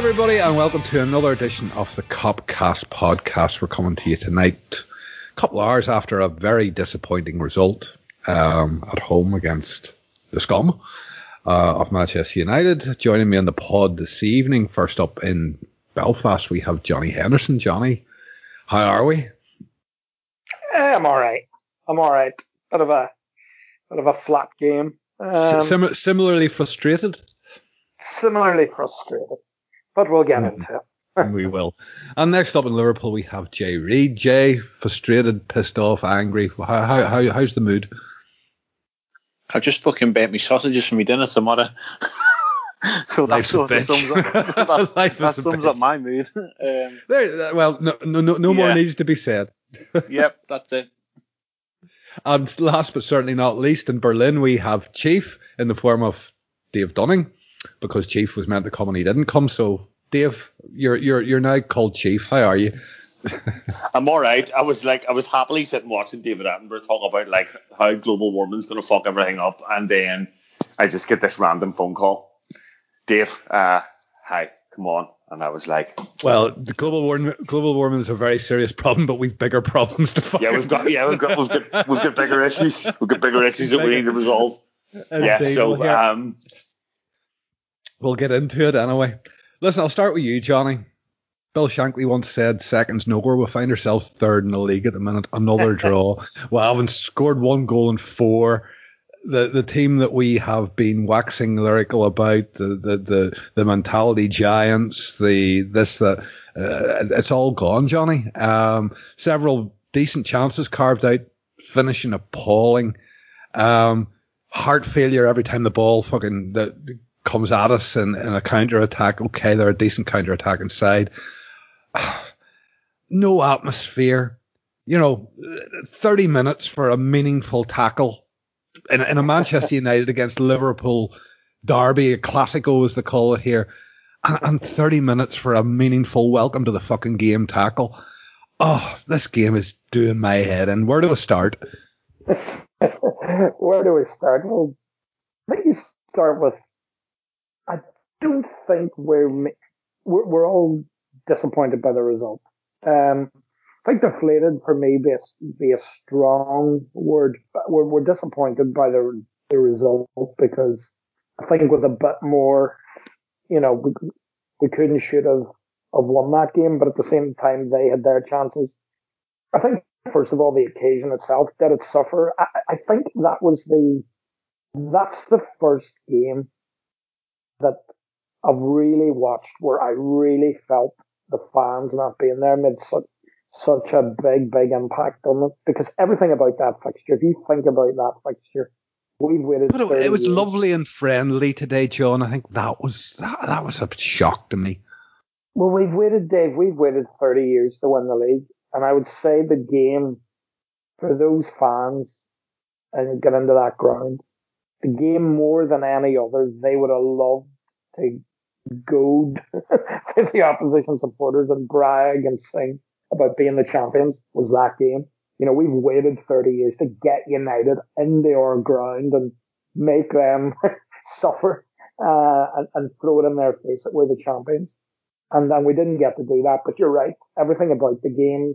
Everybody, and welcome to another edition of the Copcast podcast. We're coming to you tonight, a couple of hours after a very disappointing result um, at home against the scum uh, of Manchester United. Joining me on the pod this evening, first up in Belfast, we have Johnny Henderson. Johnny, how are we? Eh, I'm all right. I'm all right. Bit of a bit of a flat game. Um, Sim- similarly frustrated. Similarly frustrated but we'll get into it. we will. And next up in Liverpool, we have Jay Reid. Jay, frustrated, pissed off, angry. How, how, how how's the mood? I've just fucking baked me sausages for me dinner tomorrow. so that sort of sums up, that, that sums up my mood. Um, there, well, no, no, no, no yeah. more needs to be said. yep, that's it. And last but certainly not least, in Berlin, we have Chief in the form of Dave Dunning because Chief was meant to come and he didn't come. So, Dave, you're you're you're now called Chief. How are you? I'm all right. I was like, I was happily sitting watching David Attenborough talk about like how global warming's going to fuck everything up, and then I just get this random phone call. Dave, uh, hi, come on. And I was like, well, the global warming, global warming is a very serious problem, but we've bigger problems to fuck. Yeah, we've got, yeah, we've got, we've got, we've got bigger issues. We've got bigger issues that we need to resolve. And yeah, so, um, We'll get into it anyway. Listen, I'll start with you, Johnny. Bill Shankly once said, seconds nowhere. We'll find ourselves third in the league at the minute. Another draw. we haven't scored one goal in four. The the team that we have been waxing lyrical about, the the the, the mentality giants, the this that uh, it's all gone, Johnny. Um, several decent chances carved out, finishing appalling. Um, heart failure every time the ball fucking the, the comes at us in, in a counter attack. Okay, they're a decent counter attack inside. no atmosphere. You know, 30 minutes for a meaningful tackle in, in a Manchester United against Liverpool derby, a classico as they call it here, and, and 30 minutes for a meaningful welcome to the fucking game tackle. Oh, this game is doing my head in. Where do I start? Where do we start? Well, maybe start with I don't think we're we're, we're all disappointed by the result. Um, I think deflated for me be a, be a strong word. We're, we're disappointed by the the result because I think with a bit more, you know, we we couldn't should have have won that game, but at the same time they had their chances. I think first of all the occasion itself did it suffer. I, I think that was the that's the first game that I've really watched where I really felt the fans not being there made such such a big, big impact on them because everything about that fixture, if you think about that fixture, we've waited. But it, it was years. lovely and friendly today, John. I think that was that, that was a shock to me. Well, we've waited, Dave. We've waited 30 years to win the league, and I would say the game for those fans and get into that ground the game more than any other, they would have loved to goad the opposition supporters and brag and sing about being the champions was that game. You know, we've waited 30 years to get United into our ground and make them suffer uh, and, and, throw it in their face that we're the champions. And then we didn't get to do that. But you're right. Everything about the game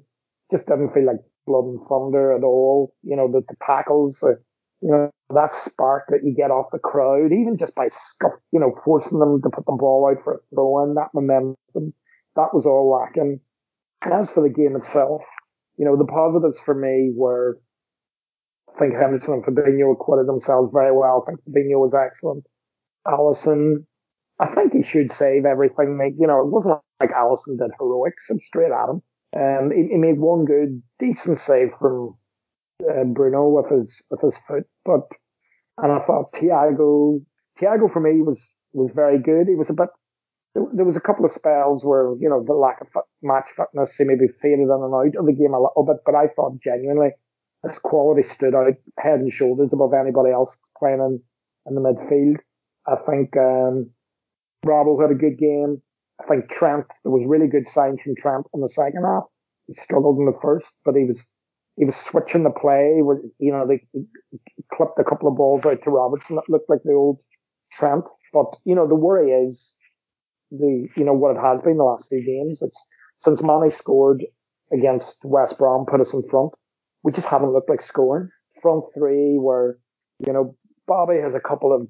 just didn't feel like blood and thunder at all. You know, the, the tackles, uh, you know, that spark that you get off the crowd, even just by scuff, you know, forcing them to put the ball out for a throw in, that momentum, that was all lacking. And as for the game itself, you know, the positives for me were, I think Henderson and Fabinho acquitted themselves very well. I think Fabinho was excellent. Alisson, I think he should save everything. Like, you know, it wasn't like Alisson did heroics, straight at him. Um, he, he made one good, decent save from Bruno with his with his foot, but and I thought Thiago Thiago for me was was very good. He was a bit. There was a couple of spells where you know the lack of match fitness, he maybe faded in and out of the game a little bit, but I thought genuinely his quality stood out head and shoulders above anybody else playing in, in the midfield. I think um, Robbo had a good game. I think Trent, there was really good signs from Trent in the second half. He struggled in the first, but he was he was switching the play. With you know they clipped a couple of balls out to Robertson that looked like the old Trent. But you know the worry is the you know what it has been the last few games. It's since Mane scored against West Brom, put us in front. We just haven't looked like scoring. Front three, where you know Bobby has a couple of,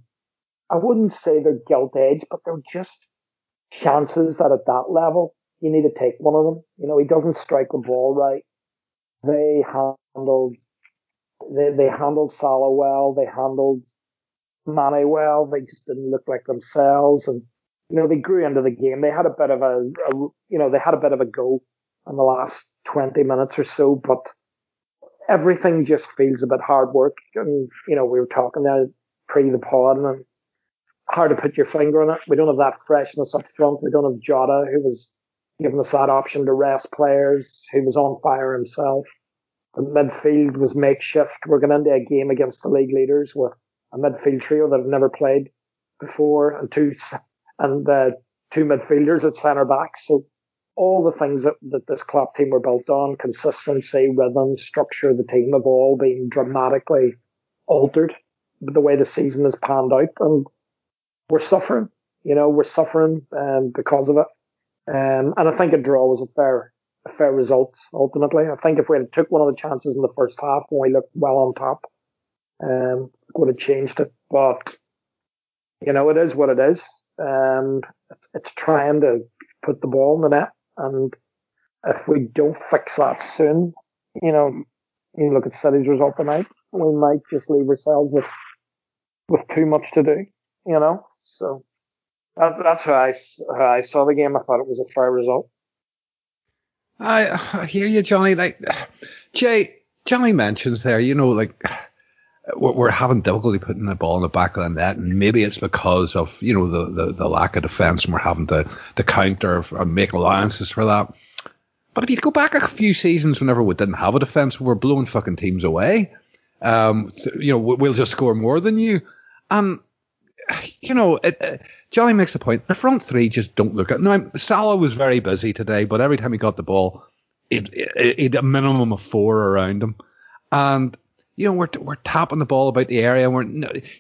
I wouldn't say they're gilt edge, but they're just chances that at that level you need to take one of them. You know, he doesn't strike the ball right. They handled they they handled Salah well. They handled Mane well. They just didn't look like themselves, and you know they grew into the game. They had a bit of a, a you know they had a bit of a go in the last twenty minutes or so, but everything just feels a bit hard work. And you know we were talking there pre the pod, and hard to put your finger on it. We don't have that freshness up front. We don't have Jota, who was giving us that option to rest players, He was on fire himself. The midfield was makeshift. We're going into a game against the league leaders with a midfield trio that have never played before and two and two midfielders at centre back. So all the things that, that this club team were built on, consistency, rhythm, structure of the team have all been dramatically altered the way the season has panned out. And we're suffering, you know, we're suffering um, because of it. Um, and I think a draw was a fair, a fair result ultimately. I think if we had took one of the chances in the first half when we looked well on top, um, would have changed it. But you know, it is what it is. Um, it's, it's trying to put the ball in the net, and if we don't fix that soon, you know, you look at City's result tonight, we might just leave ourselves with with too much to do. You know, so that, that's how I, how I saw the game. I thought it was a fair result. I, I hear you, Johnny. Like Jay, Johnny mentions there, you know, like we're, having difficulty putting the ball in the back of the net, and maybe it's because of you know the, the, the lack of defence, and we're having to to counter or make allowances for that. But if you go back a few seasons, whenever we didn't have a defence, we were blowing fucking teams away. Um, you know, we'll just score more than you, and you know, it, it, Johnny makes a point. The front three just don't look at. No, Salah was very busy today, but every time he got the ball, it, it a minimum of four around him, and you know we're we're tapping the ball about the area. We're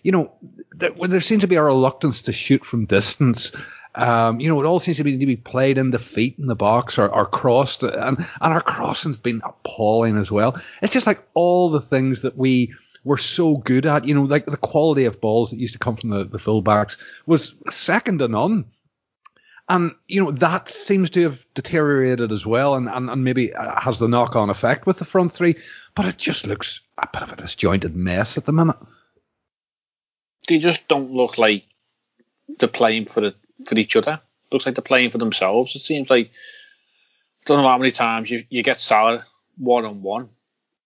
you know there, there seems to be a reluctance to shoot from distance. Um, you know, it all seems to be to be played in the feet in the box or, or crossed, and and our crossing's been appalling as well. It's just like all the things that we were so good at. You know, like the quality of balls that used to come from the, the fullbacks was second to none. And, you know, that seems to have deteriorated as well and, and, and maybe has the knock on effect with the front three. But it just looks a bit of a disjointed mess at the minute. They just don't look like they're playing for the, for each other. It looks like they're playing for themselves. It seems like I don't know how many times you, you get Salah one on one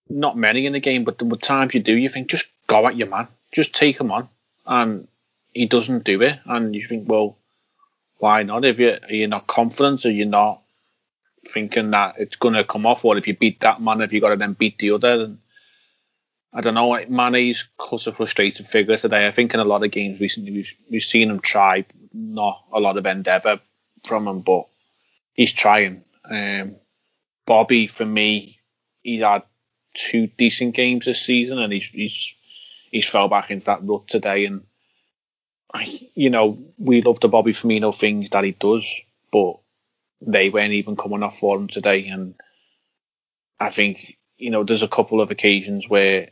not many in the game, but the times you do, you think just go at your man, just take him on, and he doesn't do it, and you think, well, why not? If you are you not confident, or you're not thinking that it's gonna come off, or if you beat that man, if you got to then beat the other, and I don't know. Mane's close a frustrated figure today. I think in a lot of games recently we've we've seen him try, not a lot of endeavour from him, but he's trying. Um, Bobby, for me, he had two decent games this season, and he's he's he's fell back into that rut today. And I, you know, we love the Bobby Firmino things that he does, but they weren't even coming off for him today. And I think you know, there's a couple of occasions where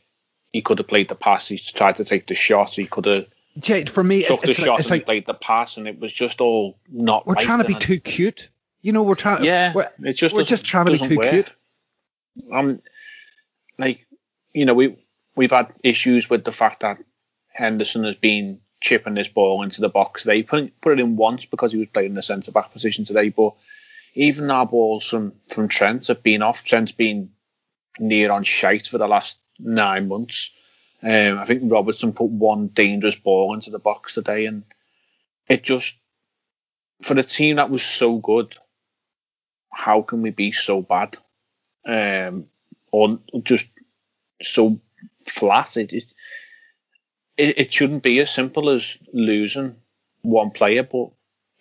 he could have played the pass. He's tried to take the shot. He could have. Jade, for me, took the it's shot and like, played the pass, and it was just all not. We're right trying to be too cute. You know, we're trying. Yeah, we're, it's just we're just trying to be too work. cute. I'm like, you know, we we've had issues with the fact that Henderson has been chipping this ball into the box. They put put it in once because he was playing the centre back position today, but even our balls from from Trent have been off. Trent's been near on shite for the last nine months. Um, I think Robertson put one dangerous ball into the box today, and it just for a team that was so good, how can we be so bad? Um, just so flat. It, it it shouldn't be as simple as losing one player, but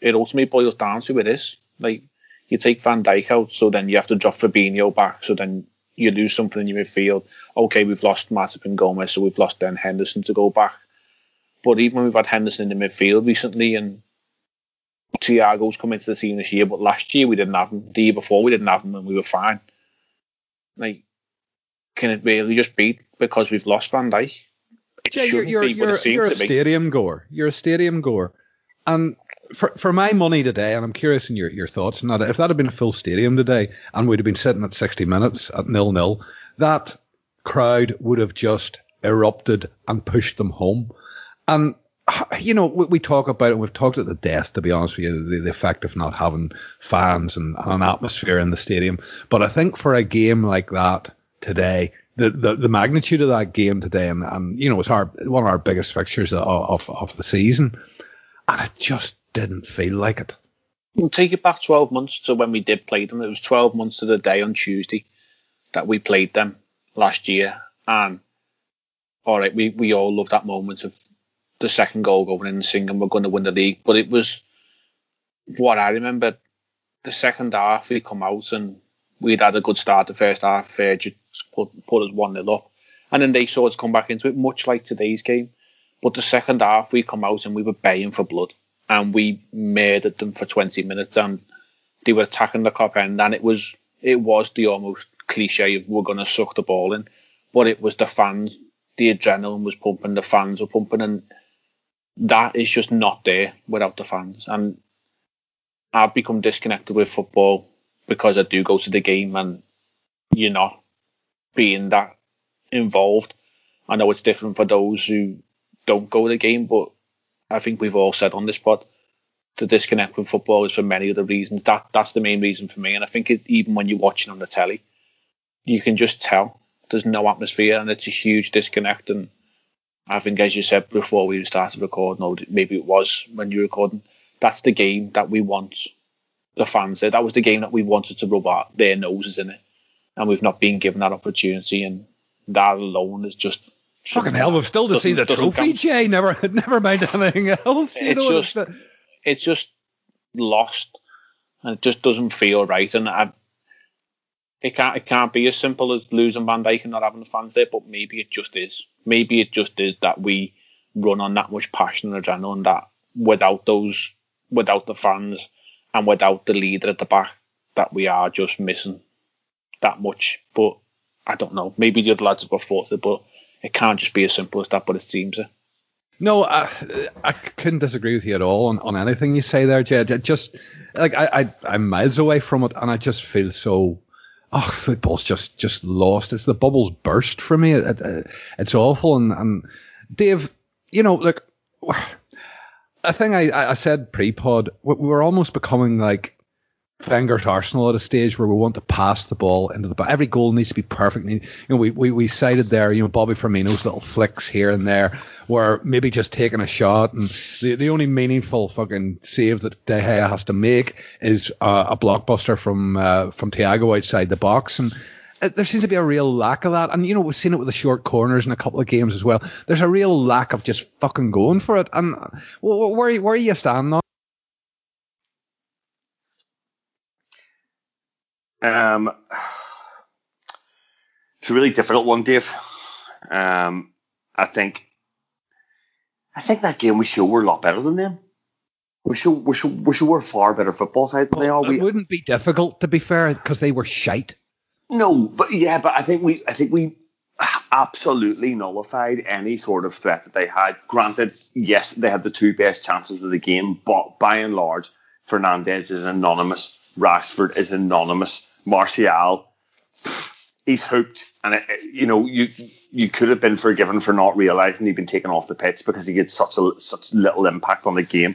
it ultimately boils down to it is like you take Van Dijk out, so then you have to drop Fabinho back, so then you lose something in your midfield. Okay, we've lost Matip and Gomez, so we've lost then Henderson to go back. But even when we've had Henderson in the midfield recently, and Thiago's come into the scene this year, but last year we didn't have him. The year before we didn't have him, and we were fine. Like, can it really just be because we've lost Van Dijk? It Yeah, you're, shouldn't you're, be, but you're, it seems you're a stadium goer. You're a stadium goer. And for, for my money today, and I'm curious in your, your thoughts on that, if that had been a full stadium today and we'd have been sitting at 60 minutes at nil nil, that crowd would have just erupted and pushed them home. And, you know, we, we talk about it, we've talked at the death, to be honest with you, the, the effect of not having fans and, and an atmosphere in the stadium. But I think for a game like that today, the, the, the magnitude of that game today, and, and you know, it's our one of our biggest fixtures of, of, of the season, and it just didn't feel like it. We'll take it back 12 months to when we did play them. It was 12 months to the day on Tuesday that we played them last year. And all right, we, we all love that moment of the second goal going in and singing we're going to win the league. But it was what I remember. The second half, we come out and we'd had a good start. The first half, just put, put us 1 0 up. And then they sort of come back into it, much like today's game. But the second half, we come out and we were baying for blood. And we murdered them for 20 minutes. And they were attacking the Kop end. And it was it was the almost cliche of we're going to suck the ball in. But it was the fans. The adrenaline was pumping. The fans were pumping. And that is just not there without the fans. And I've become disconnected with football because I do go to the game and you're not being that involved. I know it's different for those who don't go to the game, but I think we've all said on this pod the disconnect with football is for many other reasons. That that's the main reason for me. And I think it, even when you're watching on the telly, you can just tell there's no atmosphere and it's a huge disconnect. And I think, as you said before we started recording, or maybe it was when you were recording, that's the game that we want the fans there. That was the game that we wanted to rub our, their noses in it, and we've not been given that opportunity. And that alone is just Fucking hell, we've still to see the trophy. Jay. Never, never mind anything else. You It's know, just- it's- it's just lost and it just doesn't feel right. And I, it can't it can't be as simple as losing Van Dijk and not having the fans there, but maybe it just is. Maybe it just is that we run on that much passion and adrenaline that without those without the fans and without the leader at the back that we are just missing that much. But I don't know. Maybe the other lads have got thoughts, but it can't just be as simple as that. But it seems it. No, I, I couldn't disagree with you at all on, on anything you say there, Jed. Just like I, I I'm miles away from it, and I just feel so. Oh, football's just just lost. It's the bubbles burst for me. It, it, it's awful. And, and Dave, you know, look, a thing I, I said pre-pod, we're almost becoming like Wenger's Arsenal at a stage where we want to pass the ball into the back. Every goal needs to be perfect. You know, we, we, we cited there, you know, Bobby Firmino's little flicks here and there, where maybe just taking a shot and the, the only meaningful fucking save that De Gea has to make is uh, a blockbuster from uh, from Thiago outside the box and. uh, There seems to be a real lack of that, and you know we've seen it with the short corners in a couple of games as well. There's a real lack of just fucking going for it. And uh, where where are you stand now? Um, it's a really difficult one, Dave. Um, I think, I think that game we show we're a lot better than them. We show we show we show we're far better football side than they are. We it wouldn't be difficult to be fair because they were shite. no, but yeah, but I think we I think we absolutely nullified any sort of threat that they had. Granted, yes, they had the two best chances of the game, but by and large, Fernandes is anonymous. Rashford is anonymous. Martial, he's hooked, and it, it- you know you you could have been forgiven for not realizing he'd been taken off the pitch because he had such a such little impact on the game.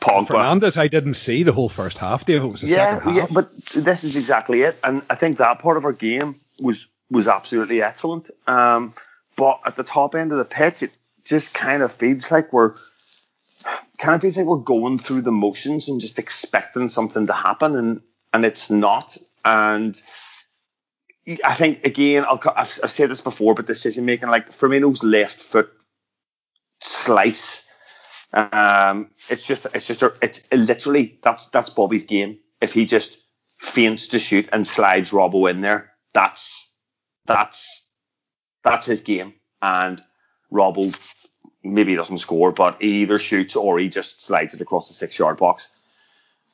Pogba, Fernandes, I didn't see the whole first half, Dave. It was the yeah, second yeah, but this is exactly it, and I think that part of our game was was absolutely excellent. Um, but at the top end of the pitch, it just kind of feels like we're kind of feels like we're going through the motions and just expecting something to happen, and and it's not. And I think again, I'll, I've, I've said this before, but decision making, like Firmino's left foot slice. Um, it's just, it's just, it's literally that's that's Bobby's game. If he just feints to shoot and slides Robbo in there, that's that's that's his game. And Robbo maybe doesn't score, but he either shoots or he just slides it across the six yard box.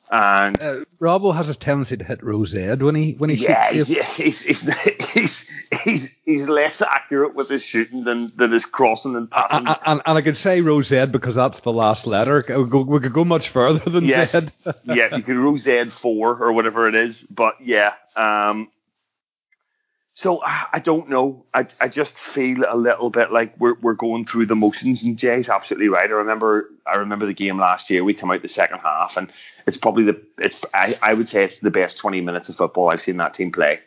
And Uh, Robbo has a tendency to hit Rose Ed when he when he yeah, shoots. he's, yeah, he's, he's, he's, he's, he's less accurate with his shooting than, than his crossing and passing. and, and, and I could say Rose Ed because that's the last letter. We could go, we could go much further than yes, Zed. yeah, you could rule Z four or whatever it is, but yeah. Um, so I I don't know. I, I just feel a little bit like we're we're going through the motions, and Jay's absolutely right. I remember I remember the game last year. We come out the second half, and it's probably the it's I, I would say it's the best 20 minutes of football I've seen that team play.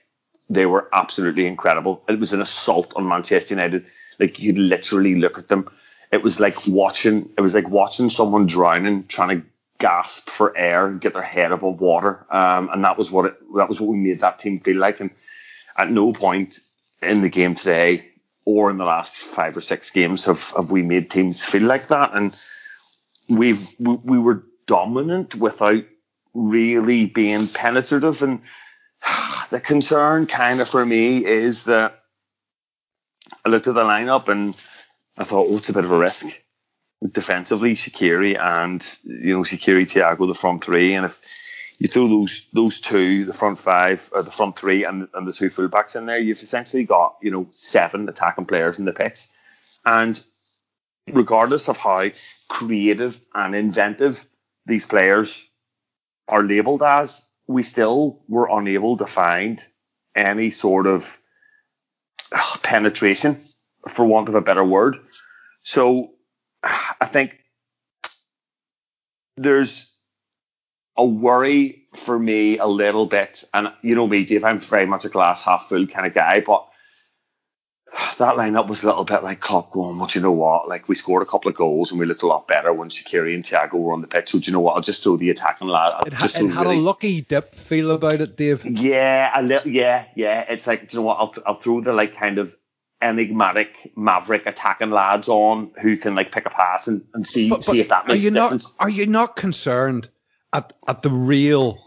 They were absolutely incredible. It was an assault on Manchester United. Like you literally look at them. It was like watching. It was like watching someone drowning, trying to gasp for air and get their head above water. Um, and that was what it. That was what we made that team feel like. And at no point in the game today or in the last five or six games have, have we made teams feel like that. And we've we, we were dominant without really being penetrative. And the concern kind of for me is that I looked at the lineup and I thought, oh, it's a bit of a risk. Defensively, Shaqiri and you know Shaqiri, Thiago, the front three, and if you throw those those two, the front five, or the front three, and, and the two fullbacks in there, you've essentially got you know seven attacking players in the pitch, and regardless of how creative and inventive these players are labelled as, we still were unable to find any sort of uh, penetration, for want of a better word. So I think there's a worry for me a little bit, and you know me, Dave, I'm very much a glass half full kind of guy, but that lineup was a little bit like Klopp going, well, do you know what? Like we scored a couple of goals and we looked a lot better when Shaqiri and Thiago were on the pitch. So do you know what? I'll just throw the attacking lad. I'll It, ha- just it had really- a lucky dip feel about it, Dave. yeah, a little, yeah, yeah. It's like, do you know what? I'll, I'll throw the like kind of enigmatic maverick attacking lads on who can like pick a pass and, and see But, but see if that makes are you a not difference. are you not concerned at at the real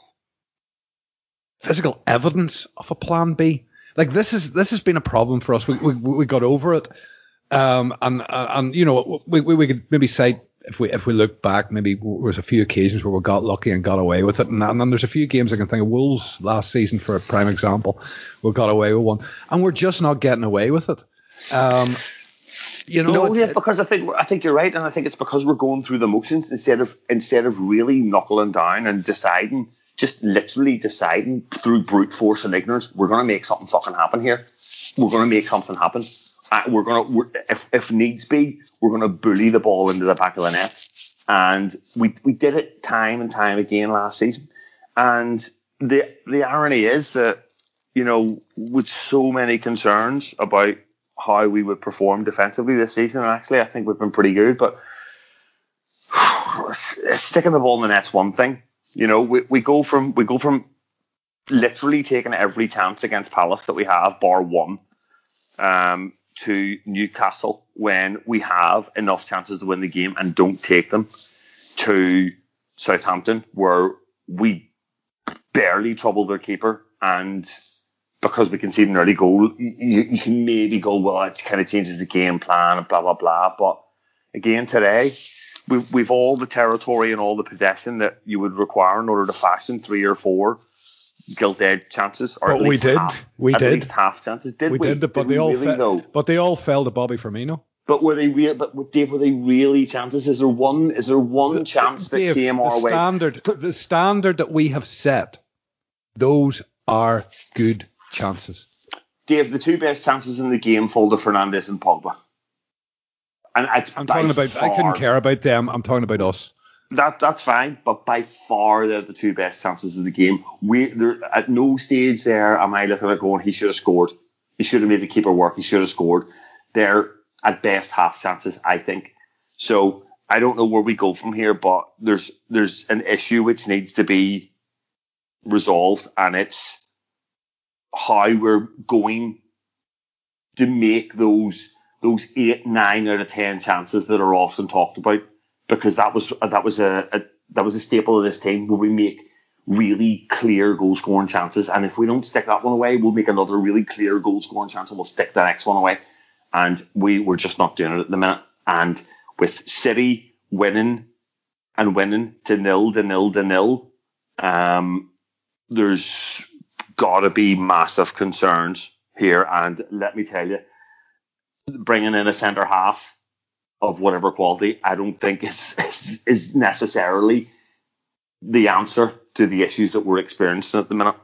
physical evidence of a plan B? Like this is this has been a problem for us. We we, we got over it, um, and and you know we, we we could maybe cite if we if we look back, maybe there was a few occasions where we got lucky and got away with it, and, and then there's a few games I can think of. Wolves last season for a prime example, we got away with one, and we're just not getting away with it. Um, you know, No, yeah, because I think I think you're right, and I think it's because we're going through the motions instead of instead of really knuckling down and deciding, just literally deciding through brute force and ignorance, we're going to make something fucking happen here. We're going to make something happen. Uh, we're going to, if if needs be, we're going to bully the ball into the back of the net, and we we did it time and time again last season. And the the irony is that you know with so many concerns about how we would perform defensively this season. And actually, I think we've been pretty good. But sticking the ball in the net's one thing. You know, we, we go from we go from literally taking every chance against Palace that we have, bar one, um, to Newcastle when we have enough chances to win the game and don't take them, to Southampton where we barely trouble their keeper and because we concede an early goal, you, you can maybe go, well, it kind of changes the game plan and blah, blah, blah. But again, today, we've, we've all the territory and all the possession that you would require in order to fashion three or four gilt edge chances. Or But we did. Half, We at did. least half chances. Did we, we? did, but we they all really, fe- though? but they all fell to Bobby Firmino. But were they real? But Dave, were they really chances? Is there one? Is there one chance that Dave, came our the way? standard, the standard that we have set, those are good chances. Dave, the two best chances in the game fall to Fernandes and Pogba. And it's I'm talking about. I couldn't care about them. I'm talking about us. That that's fine, but by far they're the two best chances of the game. We there at no stage there am I looking at going he should have scored. He should have made the keeper work. He should have scored. They're at best half chances, I think. So I don't know where we go from here, but there's there's an issue which needs to be resolved, and it's how we're going to make those those eight, nine out of ten chances that are often talked about, because that was that was a, a that was a staple of this team where we make really clear goal scoring chances, and if we don't stick that one away, we'll make another really clear goal scoring chance, and we'll stick the next one away, and we we're just not doing it at the minute. And with City winning and winning to nil to nil to nil, Um, there's got to be massive concerns here, and let me tell you, bringing in a centre half of whatever quality, I don't think is, is is necessarily the answer to the issues that we're experiencing at the minute.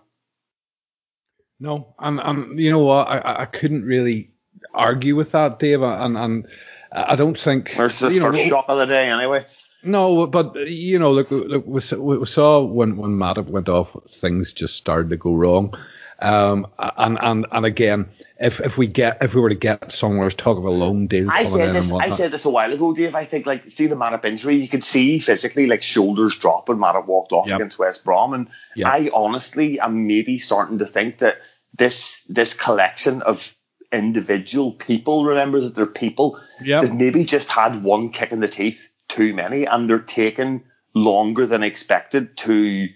No, and and you know what, I I couldn't really argue with that, Dave, and and I don't think. There's the you know, first shock of the day, anyway. No, but you know, look, look we, we saw when when Matt went off, things just started to go wrong. Um, and and and again, if if we get if we were to get somewhere, to talk of a loan deal. I said this. I said this a while ago, Dave. I think like see the Matip injury, you could see physically like shoulders drop when Matip walked off Yep. against West Brom, and Yep. I honestly am maybe starting to think that this this collection of individual people, remember that they're people, Yep. they've maybe just had one kick in the teeth too many, and they're taking longer than expected to.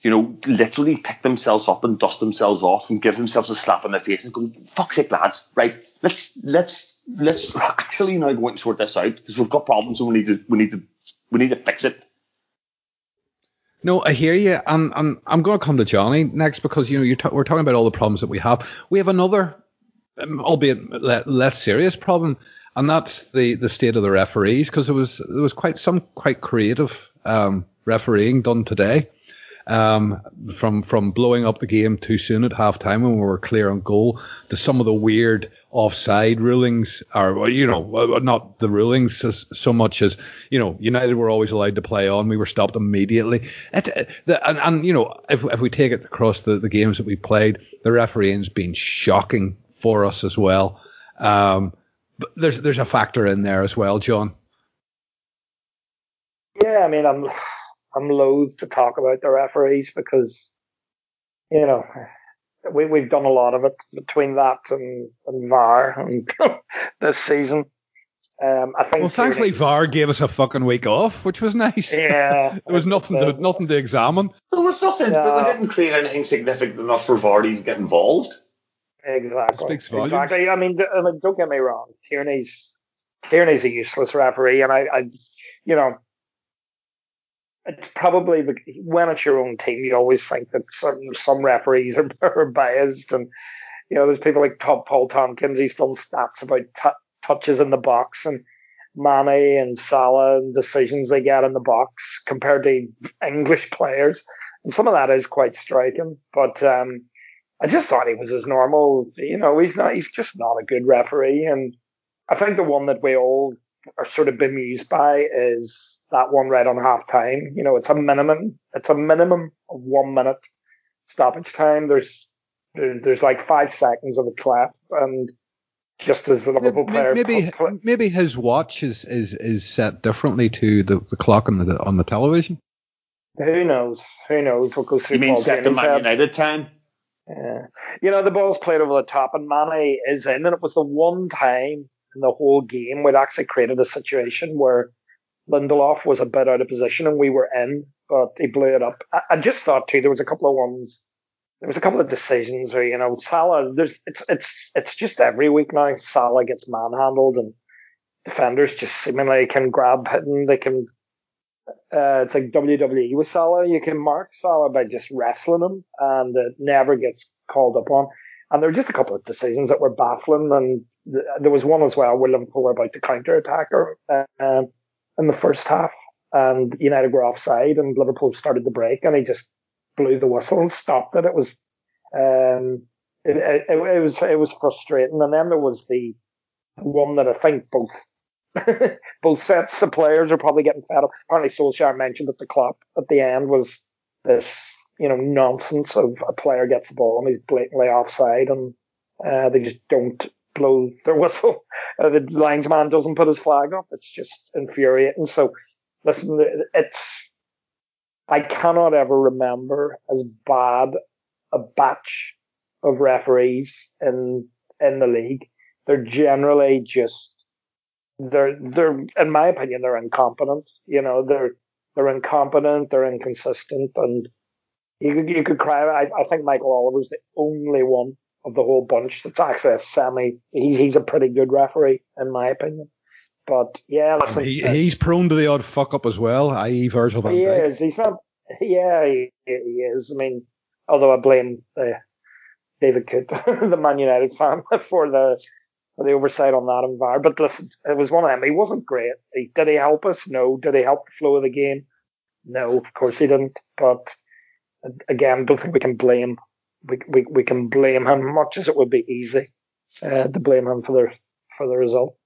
You know, literally pick themselves up and dust themselves off and give themselves a slap in the face and go, "Fuck's sake, lads! Right, let's let's let's actually now go and sort this out because we've got problems and we need to we need to we need to fix it." No, I hear you, and, and I'm going to come to Johnny next because you know you're ta- we're talking about all the problems that we have. We have another, um, albeit le- less serious problem, and that's the, the state of the referees because there was there was quite some quite creative um, refereeing done today. Um, from from blowing up the game too soon at halftime when we were clear on goal to some of the weird offside rulings, or you know, not the rulings so much as you know, United were always allowed to play on. We were stopped immediately. It, uh, the, and, and you know, if if we take it across the, the games that we played, the refereeing's been shocking for us as well. Um, but there's there's a factor in there as well, John. Yeah, I mean, I'm I'm loath to talk about the referees because you know we we've done a lot of it between that and, and VAR and this season. Um, I think Well, thankfully Tierney- VAR gave us a fucking week off, which was nice. Yeah, there was nothing to nothing to examine. There was nothing, but we we didn't create anything significant enough for VAR to get involved. Exactly. Speaks volumes. Exactly. I mean, I mean, don't get me wrong. Tierney's Tierney's a useless referee, and I, I, you know, it's probably the, when it's your own team, you always think that some some referees are, are biased, and you know, there's people like Todd Paul Tomkins. He's done stats about t- touches in the box and Mane and Salah and decisions they get in the box compared to English players, and some of that is quite striking. But um, I just thought he was as normal. You know, he's not. He's just not a good referee. And I think the one that we all are sort of bemused by is that one right on half time. You know, it's a minimum. It's a minimum of one minute stoppage time. There's there's like five seconds of a clap, and just as the Liverpool player Maybe put- maybe his watch is, is, is set differently to the, the clock on the on the television. who knows? Who knows what goes through You mean Paul set to Man? United time? Yeah. You know, the ball's played over the top and Mane is in, and it was the one time in the whole game we'd actually created a situation where Lindelof was a bit out of position and we were in, but he blew it up. I, I just thought too, there was a couple of ones, there was a couple of decisions where, you know, Salah, there's, it's, it's, it's just every week now, Salah gets manhandled and defenders just seemingly can grab him, they can, uh, it's like WWE with Salah. You can mark Salah by just wrestling him, and it never gets called up on. And there were just a couple of decisions that were baffling, and th- there was one as well where Liverpool were about to counter attack uh, um, in the first half, and United were offside, and Liverpool started the break, and he just blew the whistle and stopped it. It was, um, it, it, it was it was frustrating. And then there was the one that I think both both sets of players are probably getting fed up. Apparently, Solskjaer mentioned that the club at the end was this, you know, nonsense of a player gets the ball and he's blatantly offside, and uh, they just don't blow their whistle. Uh, the linesman doesn't put his flag up. It's just infuriating. So, listen, it's I cannot ever remember as bad a batch of referees in in the league. They're generally just they're they're in my opinion they're incompetent. You know they're they're incompetent, they're inconsistent, and you could you could cry. I, I think Michael Oliver's the only one of the whole bunch that's actually a semi. He's he's a pretty good referee in my opinion. But yeah, listen, He, uh, he's prone to the odd fuck up as well, i.e. Virgil van he Dijk. is. He's not. Yeah, he, he is. I mean, although I blame uh, David Cooper, the Man United fan, for the the oversight on that environment. But listen, it was one of them. He wasn't great. He, did he help us? No. Did he help the flow of the game? No, of course he didn't. But again, don't think we can blame we we, we can blame him much as it would be easy uh, to blame him for the for the result.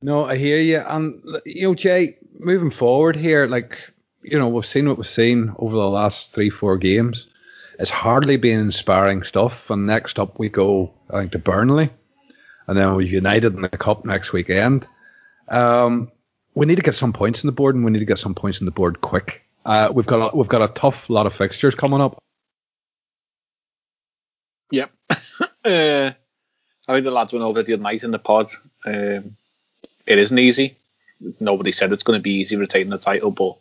No, I hear you. And you know, Jay, moving forward here, like you know, we've seen what we've seen over the last three, four games. It's hardly been inspiring stuff. And next up, we go, I think, to Burnley, and then we're United in the cup next weekend. Um, we need to get some points in the board, and we need to get some points in the board quick. Uh, we've got a, we've got a tough lot of fixtures coming up. Yep. uh, I think the lads went over the other night in the pod. Um, it isn't easy. Nobody said it's going to be easy retaining the title, but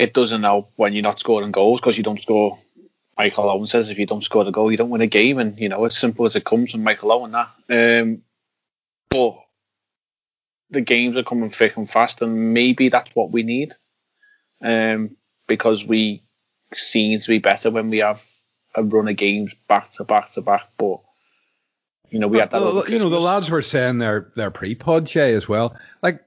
it doesn't help when you're not scoring goals because you don't score. Michael Owen says if you don't score the goal, you don't win a game, and you know it's simple as it comes from Michael Owen. That, um, but the games are coming thick and fast, and maybe that's what we need, um, because we seem to be better when we have a run of games back to back to back. But you know, we had that. Well, you know, the lads were saying their their pre-pod Jay as well. Like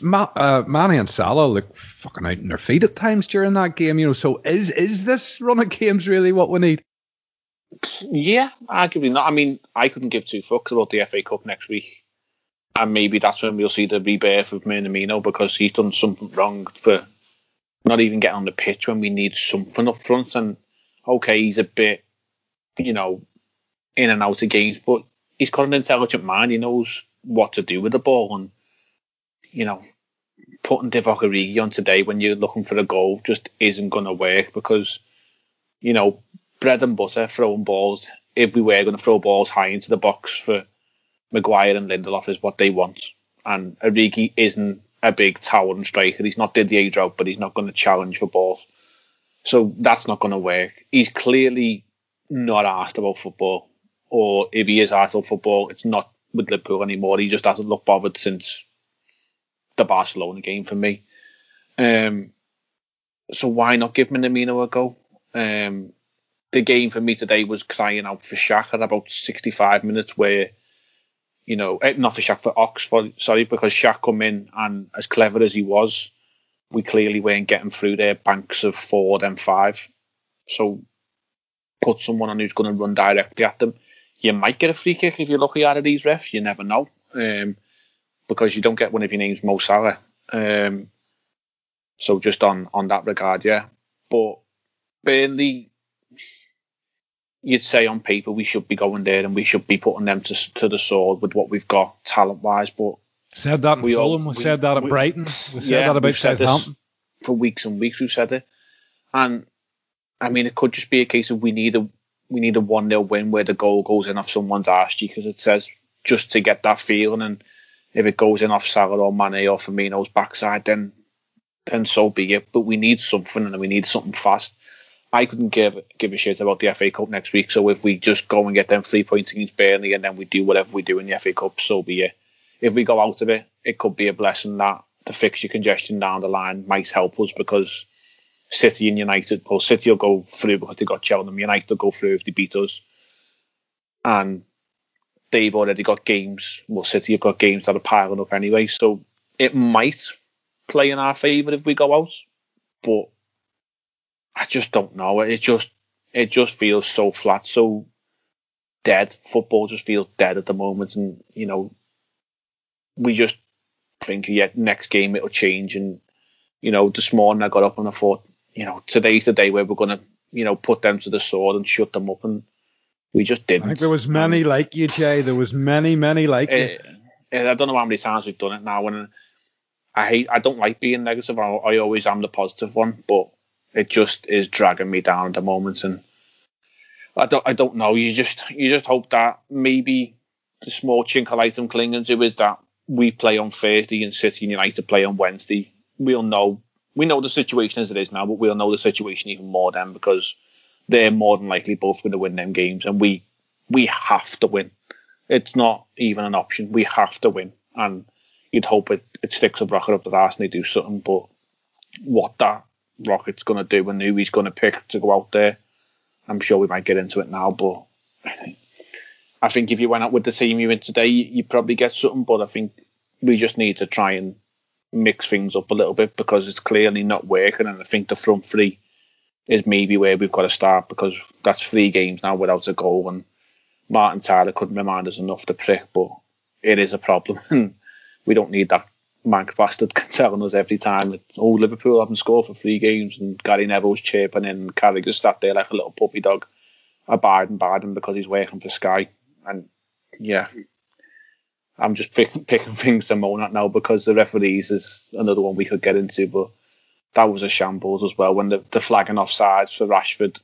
Ma, uh, Mane and Salah look fucking out in their feet at times during that game. You know, so is is this run of games really what we need? Yeah, arguably not. I mean, I couldn't give two fucks about the FA Cup next week, and maybe that's when we'll see the rebirth of Minamino because he's done something wrong for not even getting on the pitch when we need something up front. And okay, he's a bit, you know, in and out of games, but he's got an intelligent mind. He knows what to do with the ball, and you know, putting Divock Origi on today when you're looking for a goal just isn't going to work because, you know, bread and butter throwing balls. If we were going to throw balls high into the box for Maguire and Lindelof is what they want, and Origi isn't a big towering striker. He's not Didier Drogba, but he's not going to challenge for balls. So that's not going to work. He's clearly not asked about football, or if he is asked about football, it's not with Liverpool anymore. He just hasn't looked bothered since the Barcelona game for me. Um, so why not give Minamino a go? Um, the game for me today was crying out for Shaq at about 65 minutes, where you know, eh, not for Shaq for Oxford, sorry, because Shaq come in and as clever as he was, we clearly weren't getting through their banks of four, then five. So put someone on who's going to run directly at them. You might get a free kick if you're lucky out of these refs. You never know, um, because you don't get one of your names Mo Salah. Um, so just on on that regard, yeah. But Burnley, you'd say on paper we should be going there and we should be putting them to to the sword with what we've got talent wise. But Said that in we Fulham. All, we, we, said that at we, Brighton. We said yeah, that about Southampton. For weeks and weeks, we've said it. And I mean, it could just be a case of we need a we need a one 0 win where the goal goes in off someone's arse because it says just to get that feeling. And if it goes in off Salah or Mane or Firmino's backside, then then so be it. But we need something and we need something fast. I couldn't give give a shit about the FA Cup next week. So if we just go and get them three points against Burnley and then we do whatever we do in the FA Cup, so be it if we go out of it, it could be a blessing that the fixture congestion down the line might help us because City and United, well, City will go through because they got Cheltenham. United will go through if they beat us. And they've already got games. Well, City have got games that are piling up anyway. So it might play in our favour if we go out. But I just don't know. It just it just feels so flat, so dead. Football just feels dead at the moment. And, you know, we just think, yeah, next game it'll change. And, you know, this morning I got up and I thought, you know, today's the day where we're going to, you know, put them to the sword and shut them up. And we just didn't. I think there was many like you, Jay. There was many, many like uh, you. Eh, I don't know how many times we've done it now. And I hate, I don't like being negative. I, I always am the positive one, but it just is dragging me down at the moment. And I don't, I don't know. You just, you just hope that maybe the small chink of light I'm clinging to is that we play on Thursday and City and United play on Wednesday, we'll know we know the situation as it is now, but we'll know the situation even more then because they're more than likely both going to win them games, and we we have to win. It's not even an option. We have to win, and you'd hope it, it sticks a rocket up the ass and they do something, but what that Rocket's going to do and who he's going to pick to go out there. I'm sure we might get into it now, but I think if you went out with the team you in today, you probably get something. But I think we just need to try and mix things up a little bit because it's clearly not working. And I think the front three is maybe where we've got to start because that's three games now without a goal. And Martin Tyler couldn't remind us enough to prick, but it is a problem. And we don't need that mank bastard telling us every time that, oh, Liverpool haven't scored for three games and Gary Neville's chirping in and Carragher's sat there like a little puppy dog abiding by them because he's working for Sky. And yeah, I'm just picking, picking things to moan at now because the referees is another one we could get into, but that was a shambles as well when the, the flagging off sides for Rashford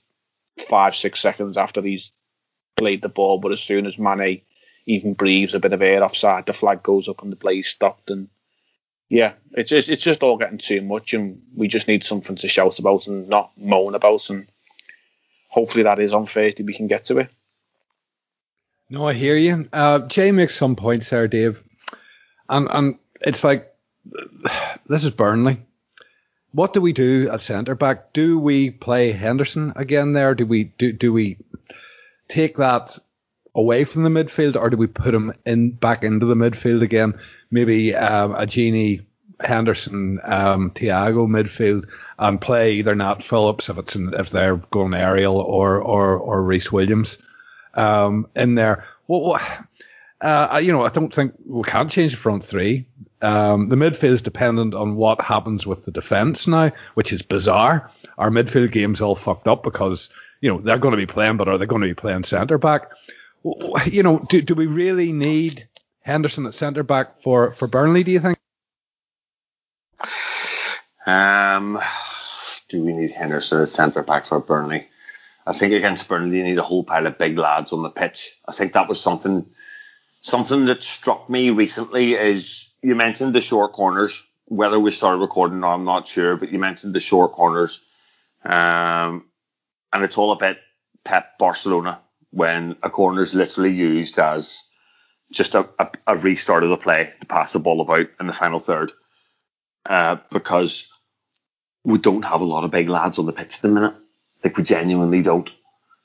five, six seconds after he's played the ball, but as soon as Mane even breathes a bit of air offside, the flag goes up and the play stopped. And yeah, it's just, it's just all getting too much, and we just need something to shout about and not moan about. And hopefully that is on Thursday. We can get to it. No, I hear you. Uh, Jay makes some points there, Dave, and and it's like this is Burnley. What do we do at centre back? Do we play Henderson again there? Do we do do we take that away from the midfield, or do we put him in back into the midfield again? Maybe um, a Gini Henderson, um, Thiago midfield, and play either Nat Phillips if it's in, if they're going aerial, or or or Rhys Williams um, in there. Well, uh, you know, I don't think we can't change the front three. Um, the midfield is dependent on what happens with the defence now, which is bizarre. Our midfield game's all fucked up because you know they're going to be playing, but are they going to be playing centre back? You know, do do we really need Henderson at centre back for for Burnley? Do you think? Um, do we need Henderson at centre back for Burnley? I think against Burnley you need a whole pile of big lads on the pitch. I think that was something something that struck me recently is you mentioned the short corners. Whether we started recording I'm not sure, but you mentioned the short corners. Um, and it's all about Pep Barcelona when a corner is literally used as just a, a, a, restart of the play to pass the ball about in the final third. Uh, because we don't have a lot of big lads on the pitch at the minute. Like we genuinely don't.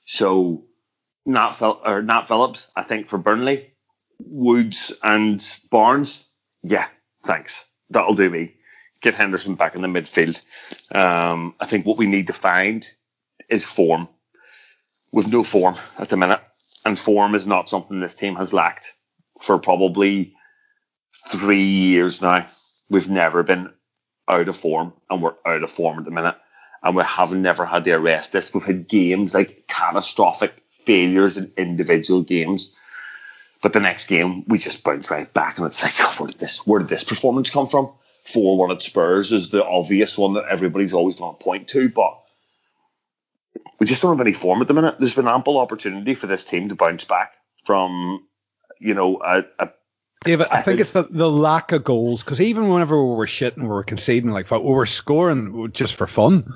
So Nat, Phil- or Nat Phillips, I think for Burnley, Woods and Barnes, yeah, thanks. That'll do me. Get Henderson back in the midfield. Um, I think what we need to find is form. With no form at the minute, and form is not something this team has lacked for probably three years now. We've never been out of form, and we're out of form at the minute and we have never had to arrest this. We've had games like catastrophic failures in individual games. But the next game, we just bounce right back, and it's like, oh, where did this, where did this performance come from? Four one at Spurs is the obvious one that everybody's always going to point to, but we just don't have any form at the minute. There's been ample opportunity for this team to bounce back from, you know, a, a David, I think it's the, the lack of goals because even whenever we were shitting, we were conceding like we were scoring just for fun.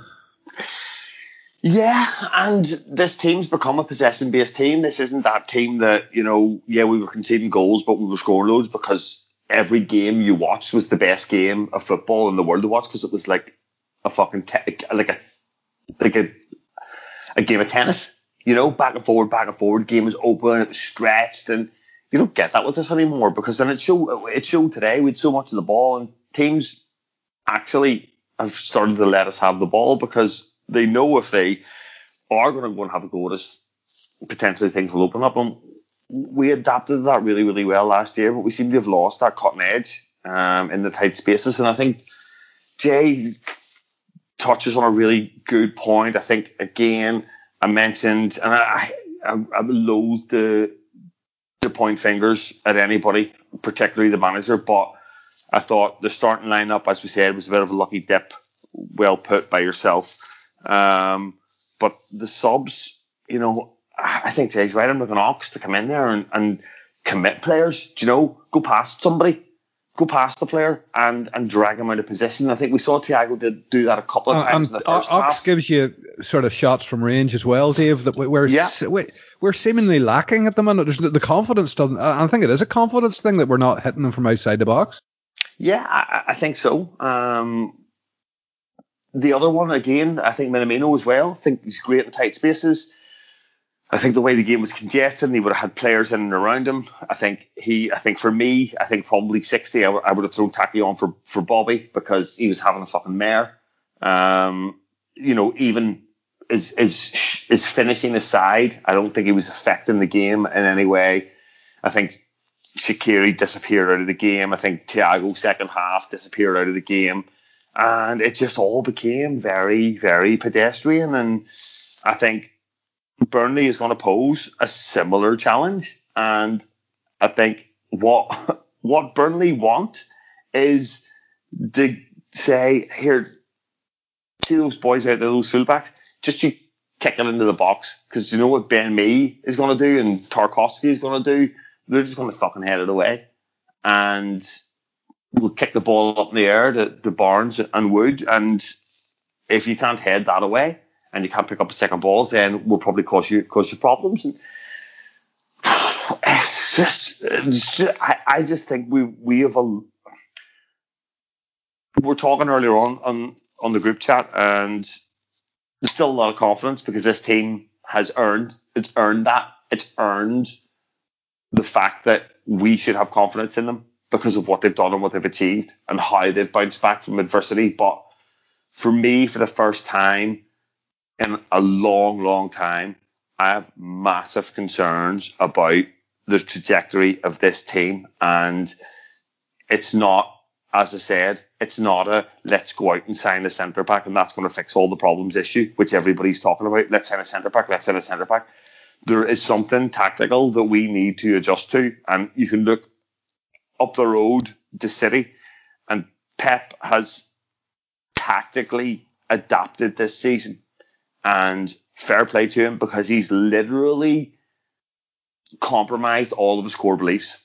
Yeah, and this team's become a possession based team. This isn't that team that, you know, yeah, we were conceding goals, but we were scoring loads because every game you watched was the best game of football in the world to watch because it was like a fucking, te- like a, like a, a game of tennis, you know, back and forward, back and forward. Game was open, it was stretched, and you don't get that with us anymore because then it showed, it showed today we had so much of the ball and teams actually have started to let us have the ball because they know if they are going to go and have a go at us, potentially things will open up. And we adapted that really, really well last year, but we seem to have lost that cutting edge um, in the tight spaces. And I think Jay touches on a really good point. I think again, I mentioned, and I, I, I loathe to, to point fingers at anybody, particularly the manager, but I thought the starting lineup, as we said, was a bit of a lucky dip. Well put by yourself. Um, but the subs, you know, I think Jay's right. I'm looking Ox to come in there and, and commit players. Do you know, go past somebody, go past the player and and drag him out of position. I think we saw Thiago did do that a couple of uh, times uh, in the first Ox half. gives you sort of shots from range as well, Dave. That we're yeah. we're seemingly lacking at the minute. There's the confidence doesn't. I think it is a confidence thing that we're not hitting them from outside the box. Yeah, I, I think so. Um, the other one again, I think Minamino as well. I think he's great in tight spaces. I think the way the game was congested, he would have had players in and around him. I think he, I think for me, I think probably 60, I, w- I would have thrown Taki on for, for Bobby because he was having a fucking mare. Um, you know, even his, his, his finishing aside, I don't think he was affecting the game in any way. I think Shaqiri disappeared out of the game. I think Thiago second half disappeared out of the game. And it just all became very, very pedestrian. And I think Burnley is going to pose a similar challenge. And I think what what Burnley want is to say, here, see those boys out there, those fullbacks, just you kick it into the box. Because you know what Ben Mee is going to do and Tarkowski is going to do? They're just going to fucking head it away. And we'll kick the ball up in the air to, to Barnes and Wood. And if you can't head that away, and you can't pick up a second balls, then we'll probably cause you cause you problems. And it's just, it's just I, I just think we we have a. We we're talking earlier on on on the group chat, and there's still a lot of confidence because this team has earned it's earned that it's earned the fact that we should have confidence in them because of what they've done and what they've achieved and how they've bounced back from adversity. But for me, for the first time in a long, long time, I have massive concerns about the trajectory of this team. And it's not, as I said, it's not a let's go out and sign a centre back and that's going to fix all the problems issue, which everybody's talking about. Let's sign a centre back, let's sign a centre back. There is something tactical that we need to adjust to. And you can look up the road to City and Pep has tactically adapted this season and fair play to him because he's literally compromised all of his core beliefs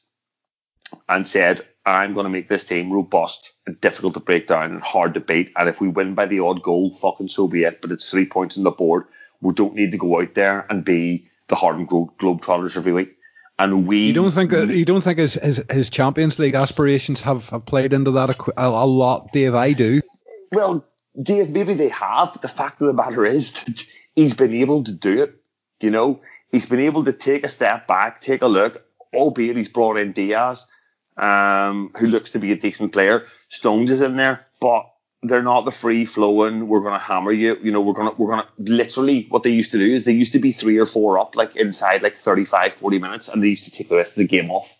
and said, I'm going to make this team robust and difficult to break down and hard to beat. And if we win by the odd goal, fucking so be it. But it's three points on the board. We don't need to go out there and be the Harlem Globetrotters every week. And we you don't think that, you don't think his, his his Champions League aspirations have, have played into that a, a, a lot, Dave? I do. Well, Dave, maybe they have, but the fact of the matter is that he's been able to do it. You know, he's been able to take a step back, take a look, albeit he's brought in Dias, um, who looks to be a decent player. Stones is in there, but they're not the free flowing. We're to hammer you. You know, we're to, we're to literally what they used to do is they used to be three or four up, like inside like 35, 40 minutes, and they used to take the rest of the game off.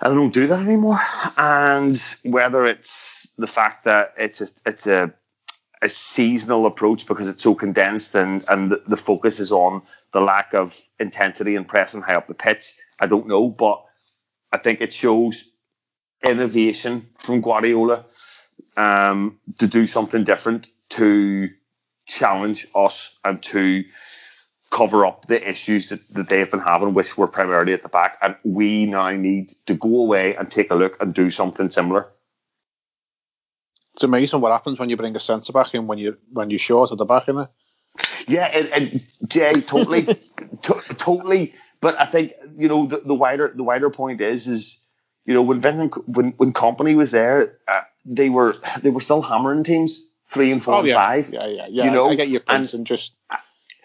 And they don't do that anymore. And whether it's the fact that it's a, it's a, a seasonal approach because it's so condensed and, and the, the focus is on the lack of intensity and pressing high up the pitch. I don't know, but I think it shows innovation from Guardiola um, to do something different to challenge us and to cover up the issues that, that they've been having, which were primarily at the back. And we now need to go away and take a look and do something similar. It's amazing what happens when you bring a centre back in when you when you short at the back, isn't it? Yeah, and, and Jay, totally, to, totally. But I think you know the, the wider the wider point is is you know when Vincent, when when Kompany was there, uh, they were they were still hammering teams three and four Oh and yeah, five. yeah, yeah, yeah. You know, I get your points and- and, just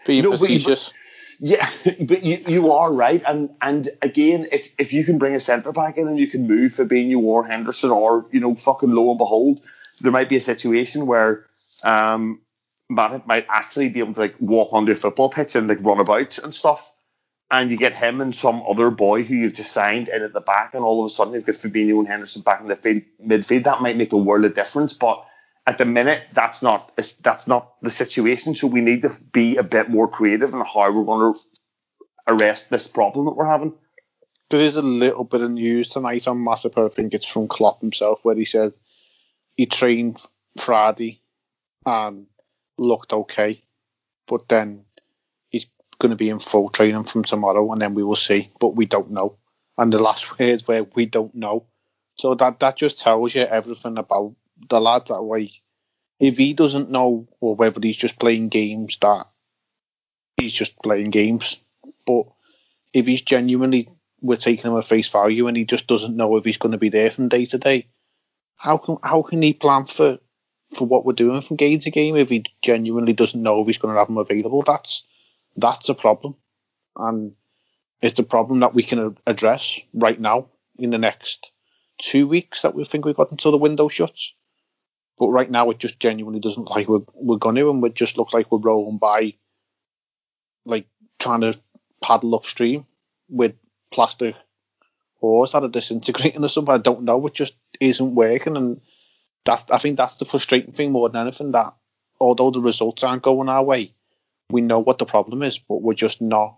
being No, but you- facetious. Yeah, but you, you are right, and and again, if if you can bring a centre back in and you can move Fabinho or Henderson or you know fucking lo and behold, there might be a situation where um Matt might actually be able to like walk onto a football pitch and like run about and stuff, and you get him and some other boy who you've just signed in at the back, and all of a sudden you've got Fabinho and Henderson back in the field, midfield. That might make a world of difference, but at the minute that's not that's not the situation. So we need to be a bit more creative in how we're going to arrest this problem that we're having. There is a little bit of news tonight on Massacre. I think it's from Klopp himself, where he said he trained Friday and looked okay, but then going to be in full training from tomorrow, and then we will see. But we don't know. And the last words were we don't know. So that that just tells you everything about the lad that way. If he doesn't know, or whether he's just playing games, that he's just playing games. But if he's genuinely we're taking him at face value and he just doesn't know if he's going to be there from day to day, how can how can he plan for for what we're doing from game to game if he genuinely doesn't know if he's going to have them available. That's that's a problem, and it's a problem that we can address right now in the next two weeks that we think we've got until the window shuts. But right now, it just genuinely doesn't like we're, we're going to, and it just looks like we're rolling by, like trying to paddle upstream with plastic oars that are disintegrating or something. I don't know. It just isn't working, and that I think that's the frustrating thing more than anything. That although the results aren't going our way, we know what the problem is, but we're just not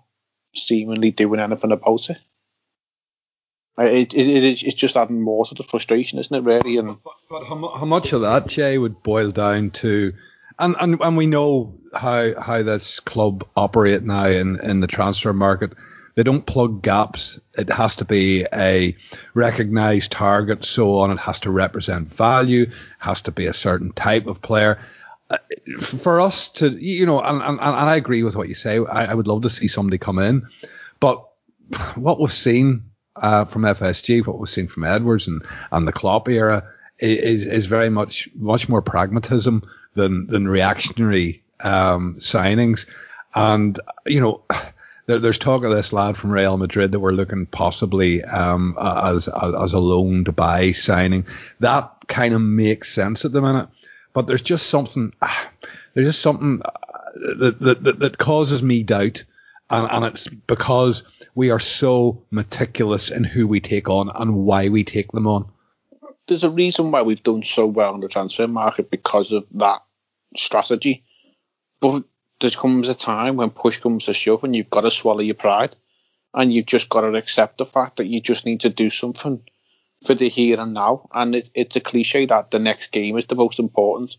seemingly doing anything about it. It, it, it it's just adding more to the frustration, isn't it? Really, and but, but how, how much of that, Jay, would boil down to, and, and and we know how how this club operate now in in the transfer market. They don't plug gaps. It has to be a recognized target, so on. It has to represent value. Has to be a certain type of player. For us to, you know, and, and, and I agree with what you say. I, I would love to see somebody come in, but what we've seen uh, from FSG, what we've seen from Edwards and, and the Klopp era is is very much much more pragmatism than than reactionary um, signings. And you know, there, there's talk of this lad from Real Madrid that we're looking possibly um, as as a loan to buy signing. That kind of makes sense at the minute. But there's just something, ah, there's just something uh, that that, that, that causes me doubt, and, and it's because we are so meticulous in who we take on and why we take them on. There's a reason why we've done so well in the transfer market because of that strategy. But there comes a time when push comes to shove and you've got to swallow your pride and you've just got to accept the fact that you just need to do something for the here and now. And it, it's a cliche that the next game is the most important.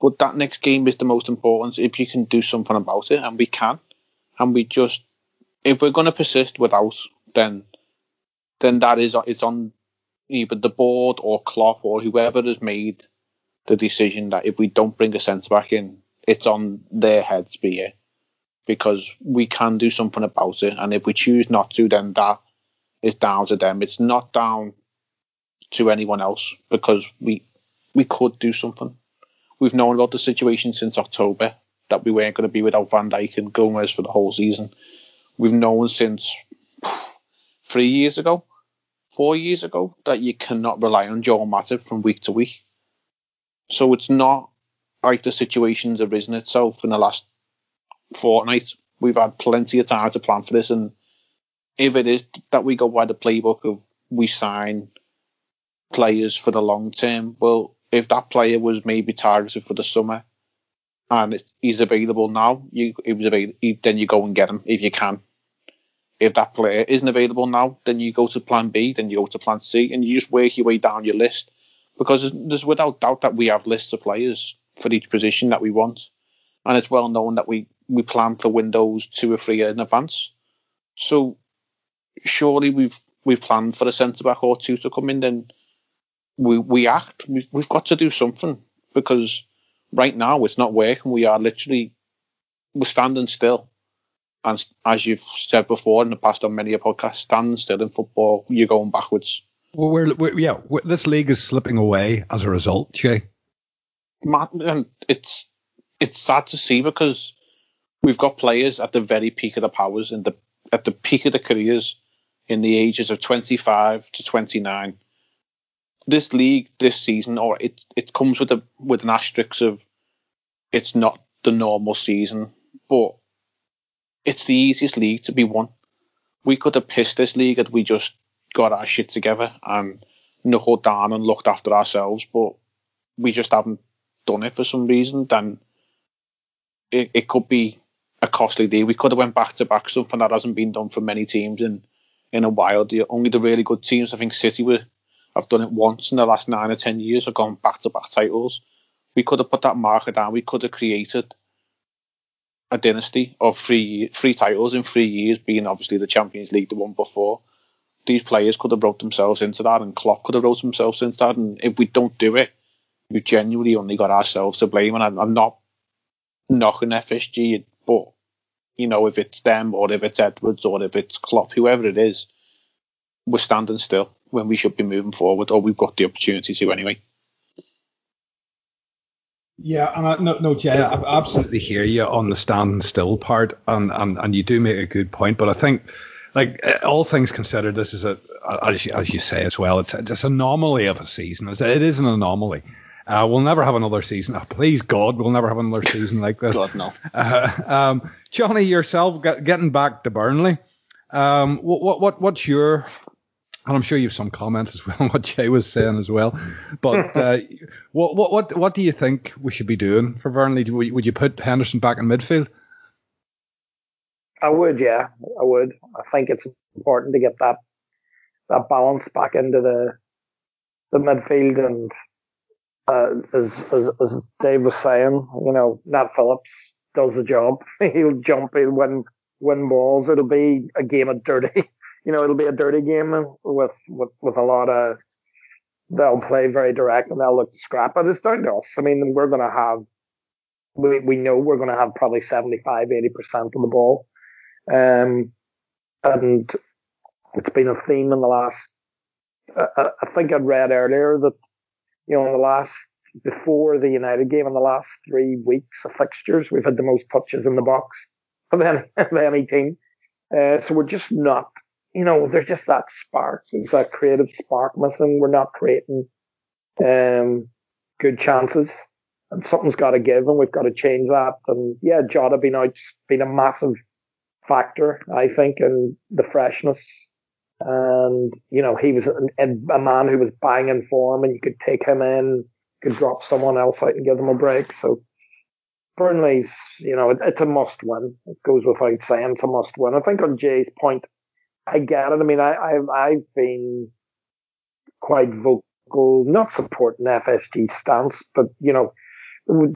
But that next game is the most important if you can do something about it, and we can. And we just if we're going to persist without, then then that is it's on either the board or Klopp or whoever has made the decision that if we don't bring a centre back in, it's on their heads be it because we can do something about it, and if we choose not to, then that is down to them. It's not down to anyone else because we we could do something. We've known about the situation since October that we weren't going to be without Van Dijk and Gomez for the whole season we've known since three years ago, four years ago, that you cannot rely on Joel Matip from week to week. So it's not like the situation's arisen itself in the last fortnight. We've had plenty of time to plan for this, and if it is that we go by the playbook of we sign players for the long term, well, if that player was maybe targeted for the summer and he's available now, you he was available, then you go and get him if you can. If that player isn't available now, then you go to Plan B, then you go to Plan C, and you just work your way down your list because there's, there's without doubt that we have lists of players for each position that we want, and it's well known that we we plan for windows two or three in advance. So surely we've we've planned for a centre back or two to come in, then we we act. We've we've got to do something because right now it's not working. We are literally we're standing still. And as you've said before in the past on many a podcast, standing still in football, you're going backwards. Well, we're, we're yeah, we're, this league is slipping away as a result, Jay. Matt, and it's it's sad to see because we've got players at the very peak of the powers and the at the peak of the careers in the ages of 25 to 29 this league this season, or it it comes with a with an asterisk of it's not the normal season, but it's the easiest league to be won. We could have pissed this league had we just got our shit together and knuckled down and looked after ourselves, but we just haven't done it for some reason. Then it, it could be a costly deal. We could have went back to back, something that hasn't been done for many teams in in a while. The, only the really good teams, I think City were I've done it once in the last nine or ten years. I've gone back to back titles. We could have put that marker down. We could have created a dynasty of three three titles in three years, being obviously the Champions League, the one before. These players could have wrote themselves into that, and Klopp could have wrote themselves into that. And if we don't do it, we've genuinely only got ourselves to blame. And I'm, I'm not knocking FSG, but you know, if it's them or if it's Edwards or if it's Klopp, whoever it is, we're standing still when we should be moving forward, or we've got the opportunity to anyway. Yeah, and I, no, no, Jay, I absolutely hear you on the standing still part, and, and, and you do make a good point. But I think, like all things considered, this is a as you, as you say as well, it's it's an anomaly of a season. It's, it is an anomaly. Uh, we'll never have another season. Oh, please God, we'll never have another season like this. God no. Uh, um, Johnny, yourself, get, getting back to Burnley. Um, what what what's your and I'm sure you have some comments as well on what Jay was saying as well. But uh, what what what what do you think we should be doing for Burnley? Would you put Henderson back in midfield? I would, yeah, I would. I think it's important to get that that balance back into the the midfield and uh, as, as as Dave was saying, you know, Nat Phillips does the job. he'll jump, he'll win win balls. It'll be a game of dirty you know, it'll be a dirty game with, with, with a lot of, they'll play very direct and they'll look to scrap, but it's down to us. I mean, we're going to have, we, we know we're going to have probably 75, 80% of the ball. Um, and it's been a theme in the last, I, I think I'd read earlier that, you know, in the last, before the United game, in the last three weeks of fixtures, we've had the most touches in the box of any, of any team. Uh, so we're just not you know, there's just that spark. There's that creative spark missing. We're not creating um, good chances. And something's got to give, and we've got to change that. And yeah, Jota being out been a massive factor, I think, in the freshness. And you know, he was a, a man who was banging form, and you could take him in, could drop someone else out and give them a break. So Burnley's, you know, it, it's a must win. It goes without saying, it's a must win. I think on Jay's point, I get it. I mean, I, I've, I've been quite vocal, not supporting FSG stance, but you know,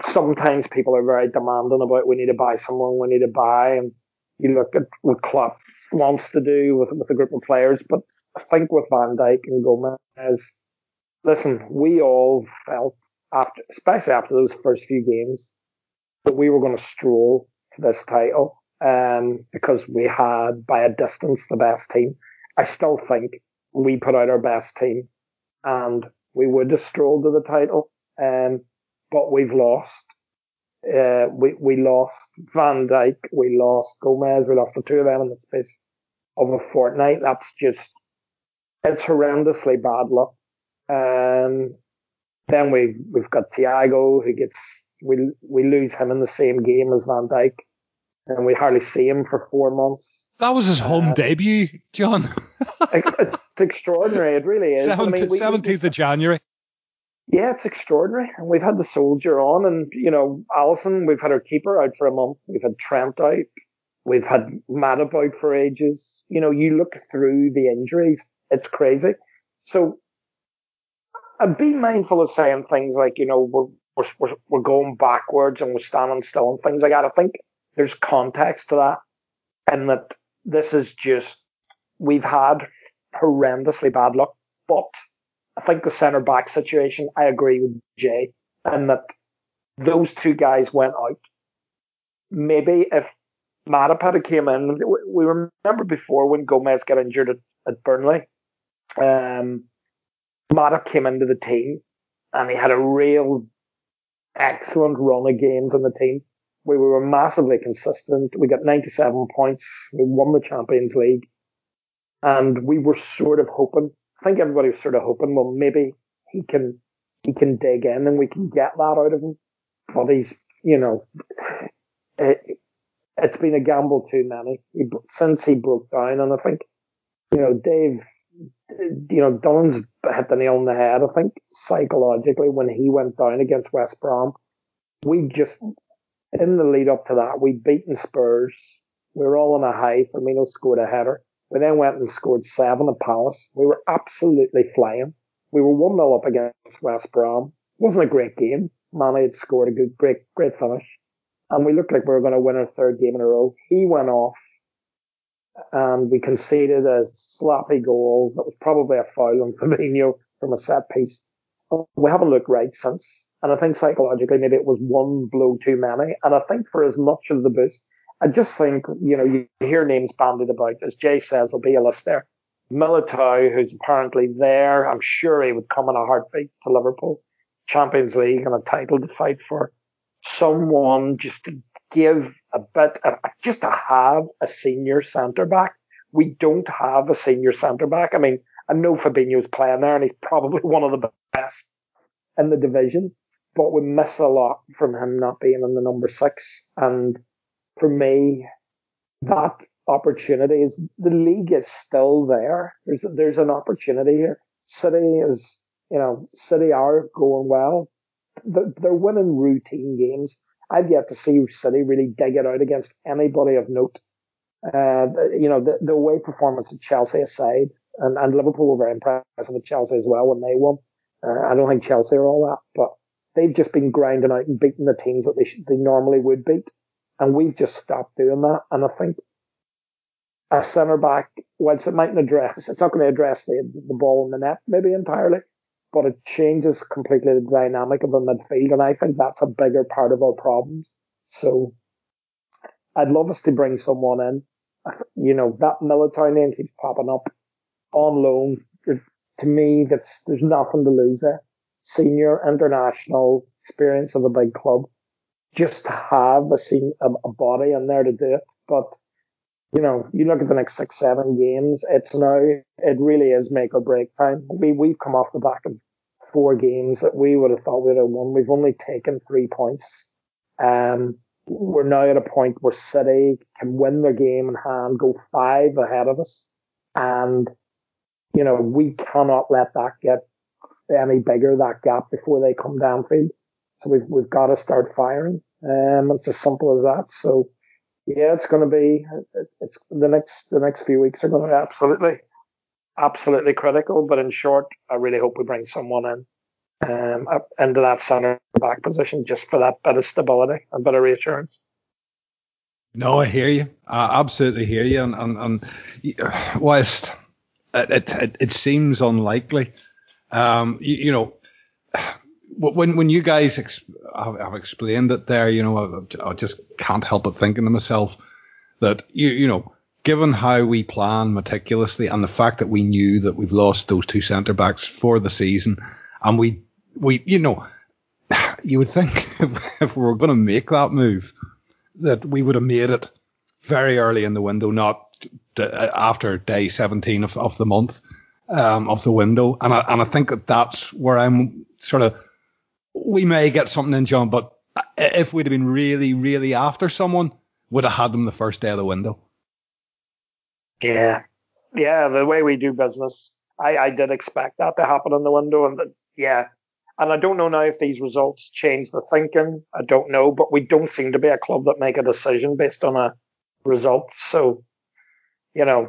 sometimes people are very demanding about we need to buy someone, we need to buy, and you look at what Klopp wants to do with with a group of players. But I think with Van Dijk and Gomez, listen, we all felt after, especially after those first few games, that we were going to stroll to this title um, because we had by a distance the best team. I still think we put out our best team and we would have strolled to the title. Um, but we've lost. Uh, we, we lost Van Dijk, we lost Gomez, we lost the two of them in the space of a fortnight. That's just, it's horrendously bad luck. Um, then we, we've got Thiago who gets, we, we lose him in the same game as Van Dijk and we hardly see him for four months. That was his home uh, debut, John. it's extraordinary. It really is. 17th, I mean, we, 17th of January. Yeah, it's extraordinary. And we've had the soldier on, and you know, Alisson. We've had our keeper out for a month. We've had Trent out. We've had Matip about for ages. You know, you look through the injuries, it's crazy. So, I'd be mindful of saying things like, you know, we're we're we're going backwards and we're standing still and things like that. I think there's context to that, and that this is just we've had horrendously bad luck. But I think the centre back situation, I agree with Jay, and that those two guys went out. Maybe if Matip had came in, we remember before when Gomez got injured at, at Burnley, um, Matip came into the team and he had a real excellent run of games in the team we were massively consistent. We got 97 points. We won the Champions League. And we were sort of hoping, I think everybody was sort of hoping, well, maybe he can, he can dig in and we can get that out of him. But he's, you know, it, it's been a gamble too many he, since he broke down. And I think, you know, Dave, you know, Don's hit the nail on the head. I think psychologically when he went down against West Brom, we just in the lead up to that, we'd beaten Spurs. We were all on a high. Firmino scored a header. We then went and scored seven at Palace. We were absolutely flying. We were 1 0 up against West Brom. It wasn't a great game. Mane had scored a good, great, great finish. And we looked like we were going to win our third game in a row. He went off and we conceded a sloppy goal that was probably a foul on Fabinho from a set piece. We haven't looked right since. And I think psychologically, maybe it was one blow too many. And I think for as much of the boost, I just think, you know, you hear names bandied about. As Jay says, there'll be a list there. Militao, who's apparently there, I'm sure he would come in a heartbeat to Liverpool. Champions League and a title to fight for. Someone just to give a bit, just to have a senior centre back. We don't have a senior centre back. I mean, I know Fabinho's playing there and he's probably one of the best in the division, but we miss a lot from him not being in the number six. And for me, that opportunity is the league is still there. There's there's an opportunity here. City is you know City are going well. They're, winning routine games. I've yet to see City really dig it out against anybody of note. Uh, you know the, the away performance at Chelsea aside, and, and Liverpool were very impressive with Chelsea as well when they won. Uh, I don't think Chelsea are all that, but they've just been grinding out and beating the teams that they should, they normally would beat, and we've just stopped doing that. And I think a centre back, whilst it mightn't address, it's not going to address the, the ball in the net maybe entirely, but it changes completely the dynamic of the midfield. And I think that's a bigger part of our problems. So I'd love us to bring someone in. You know, that Militao name keeps popping up on loan. To me, that's, there's nothing to lose there. Senior international experience of a big club. Just to have a, a, a body in there to do it. But you know, you look at the next six, seven games, it's now, it really is make or break time. We, we've come off the back of four games that we would have thought we'd have won. We've only taken three points. Um, we're now at a point where City can win their game in hand, go five ahead of us. And, you know, we cannot let that get any bigger, that gap, before they come downfield. So we've, we've got to start firing. Um, it's as simple as that. So, yeah, it's going to be it's the next the next few weeks are going to be absolutely absolutely critical. But in short, I really hope we bring someone in um, into that centre back position just for that bit of stability and bit of reassurance. No, I hear you. I absolutely hear you. And, and, and whilst it, it, it seems unlikely, um, you, you know, when when you guys ex- have, have, explained it there, you know, I, I, just can't help but thinking to myself that you you know, given how we plan meticulously and the fact that we knew that we've lost those two centre backs for the season, and we we you know, you would think if, if we were going to make that move, that we would have made it very early in the window, not after day 17 of, of the month um, of the window, and I, and I think that that's where I'm sort of we may get something in, John, but if we'd have been really, really after someone, would have had them the first day of the window. Yeah, yeah. The way we do business, I, I did expect that to happen in the window, and the, yeah. And I don't know now if these results change the thinking. I don't know, but we don't seem to be a club that make a decision based on a result. So, you know,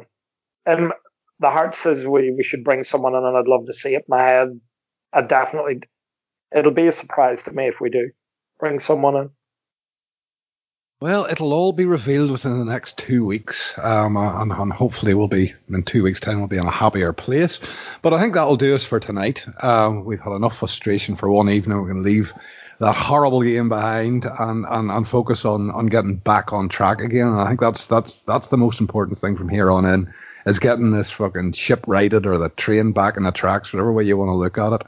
and the heart says we, we should bring someone in, and I'd love to see it. My head, I definitely it'll be a surprise to me if we do bring someone in. Well, it'll all be revealed within the next two weeks, um, and, and, hopefully we'll be in two weeks' time we'll be in a happier place. But I think that'll do us for tonight. Um, we've had enough frustration for one evening. We're going to leave that horrible game behind and, and, and focus on, on getting back on track again. And I think that's that's that's the most important thing from here on in is getting this fucking ship righted or the train back in the tracks, whatever way you want to look at it.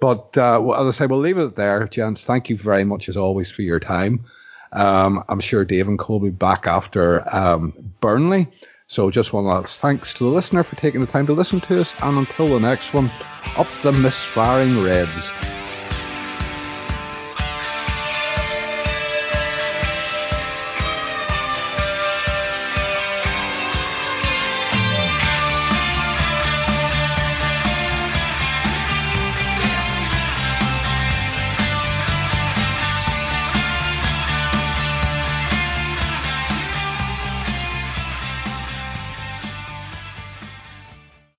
But uh, as I say, we'll leave it there, gents. Thank you very much as always for your time. Um, I'm sure Dave and Cole will be back after um, Burnley. So just one last thanks to the listener for taking the time to listen to us. And until the next one, up the misfiring Reds.